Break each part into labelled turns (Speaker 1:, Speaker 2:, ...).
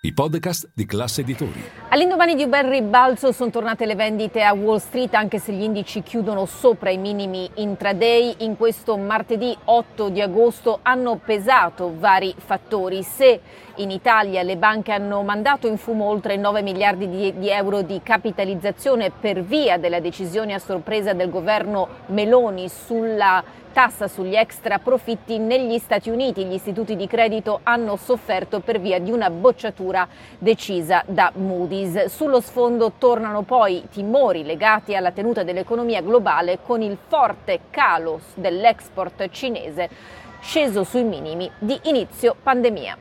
Speaker 1: i podcast di classe editori.
Speaker 2: All'indomani di un bel ribalzo sono tornate le vendite a Wall Street anche se gli indici chiudono sopra i minimi intraday. In questo martedì 8 di agosto hanno pesato vari fattori. Se in Italia le banche hanno mandato in fumo oltre 9 miliardi di, di euro di capitalizzazione per via della decisione a sorpresa del governo Meloni sulla tassa sugli extra profitti negli Stati Uniti. Gli istituti di credito hanno sofferto per via di una bocciatura decisa da Moody's. Sullo sfondo tornano poi timori legati alla tenuta dell'economia globale con il forte calo dell'export cinese sceso sui minimi di inizio pandemia.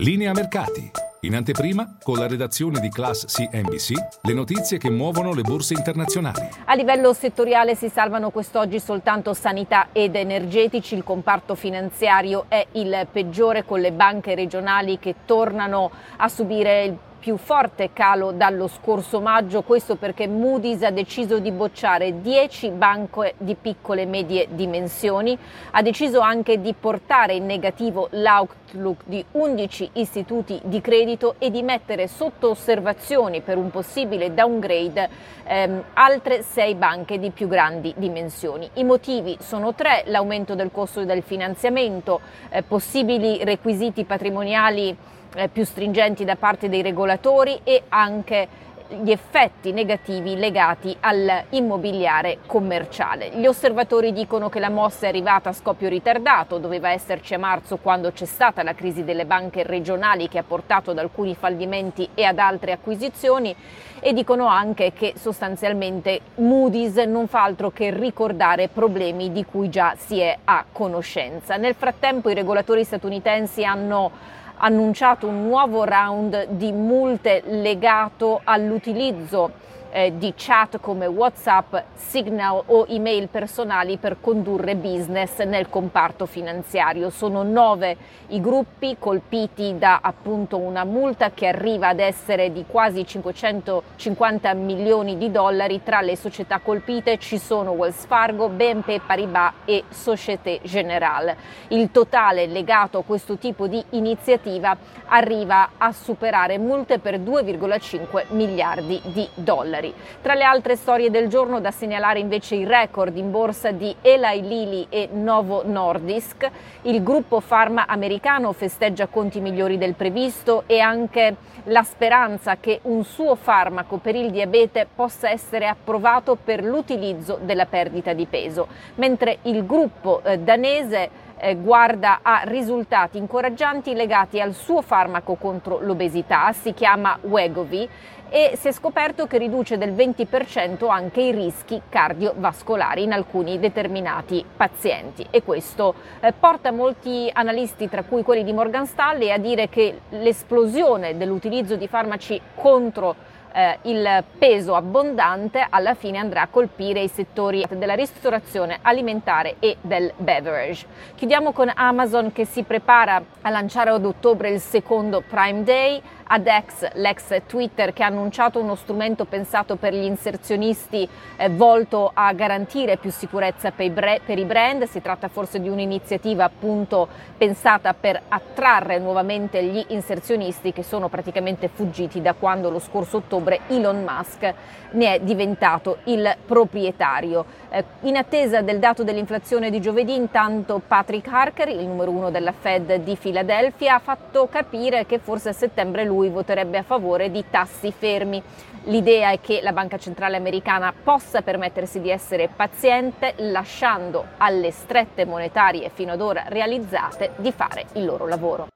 Speaker 1: Linea mercati. In anteprima, con la redazione di Class CNBC, le notizie che muovono le borse internazionali.
Speaker 2: A livello settoriale si salvano quest'oggi soltanto sanità ed energetici, il comparto finanziario è il peggiore con le banche regionali che tornano a subire il più forte calo dallo scorso maggio, questo perché Moody's ha deciso di bocciare 10 banche di piccole e medie dimensioni, ha deciso anche di portare in negativo l'outlook di 11 istituti di credito e di mettere sotto osservazioni per un possibile downgrade ehm, altre 6 banche di più grandi dimensioni. I motivi sono tre, l'aumento del costo del finanziamento, eh, possibili requisiti patrimoniali eh, più stringenti da parte dei regolatori e anche gli effetti negativi legati all'immobiliare commerciale. Gli osservatori dicono che la mossa è arrivata a scoppio ritardato, doveva esserci a marzo quando c'è stata la crisi delle banche regionali che ha portato ad alcuni fallimenti e ad altre acquisizioni e dicono anche che sostanzialmente Moody's non fa altro che ricordare problemi di cui già si è a conoscenza. Nel frattempo i regolatori statunitensi hanno annunciato un nuovo round di multe legato all'utilizzo eh, di chat come WhatsApp, Signal o email personali per condurre business nel comparto finanziario. Sono nove i gruppi colpiti da appunto una multa che arriva ad essere di quasi 550 milioni di dollari. Tra le società colpite ci sono Wells Fargo, BNP Paribas e Société Générale. Il totale legato a questo tipo di iniziativa arriva a superare multe per 2,5 miliardi di dollari dollari. Tra le altre storie del giorno da segnalare invece il record in borsa di Eli Lilly e Novo Nordisk. Il gruppo farma americano festeggia conti migliori del previsto e anche la speranza che un suo farmaco per il diabete possa essere approvato per l'utilizzo della perdita di peso, mentre il gruppo eh, danese eh, guarda a risultati incoraggianti legati al suo farmaco contro l'obesità, si chiama Wegovy e si è scoperto che riduce del 20% anche i rischi cardiovascolari in alcuni determinati pazienti. E questo eh, porta molti analisti, tra cui quelli di Morgan Stanley, a dire che l'esplosione dell'utilizzo di farmaci contro eh, il peso abbondante alla fine andrà a colpire i settori della ristorazione alimentare e del beverage. Chiudiamo con Amazon che si prepara a lanciare ad ottobre il secondo Prime Day Adex, l'ex Twitter, che ha annunciato uno strumento pensato per gli inserzionisti eh, volto a garantire più sicurezza per i, bre- per i brand. Si tratta forse di un'iniziativa appunto pensata per attrarre nuovamente gli inserzionisti che sono praticamente fuggiti da quando lo scorso ottobre Elon Musk ne è diventato il proprietario. Eh, in attesa del dato dell'inflazione di giovedì, intanto Patrick Harker, il numero uno della Fed di Filadelfia, ha fatto capire che forse a settembre lui voterebbe a favore di tassi fermi. L'idea è che la Banca Centrale Americana possa permettersi di essere paziente, lasciando alle strette monetarie fino ad ora realizzate di fare il loro lavoro.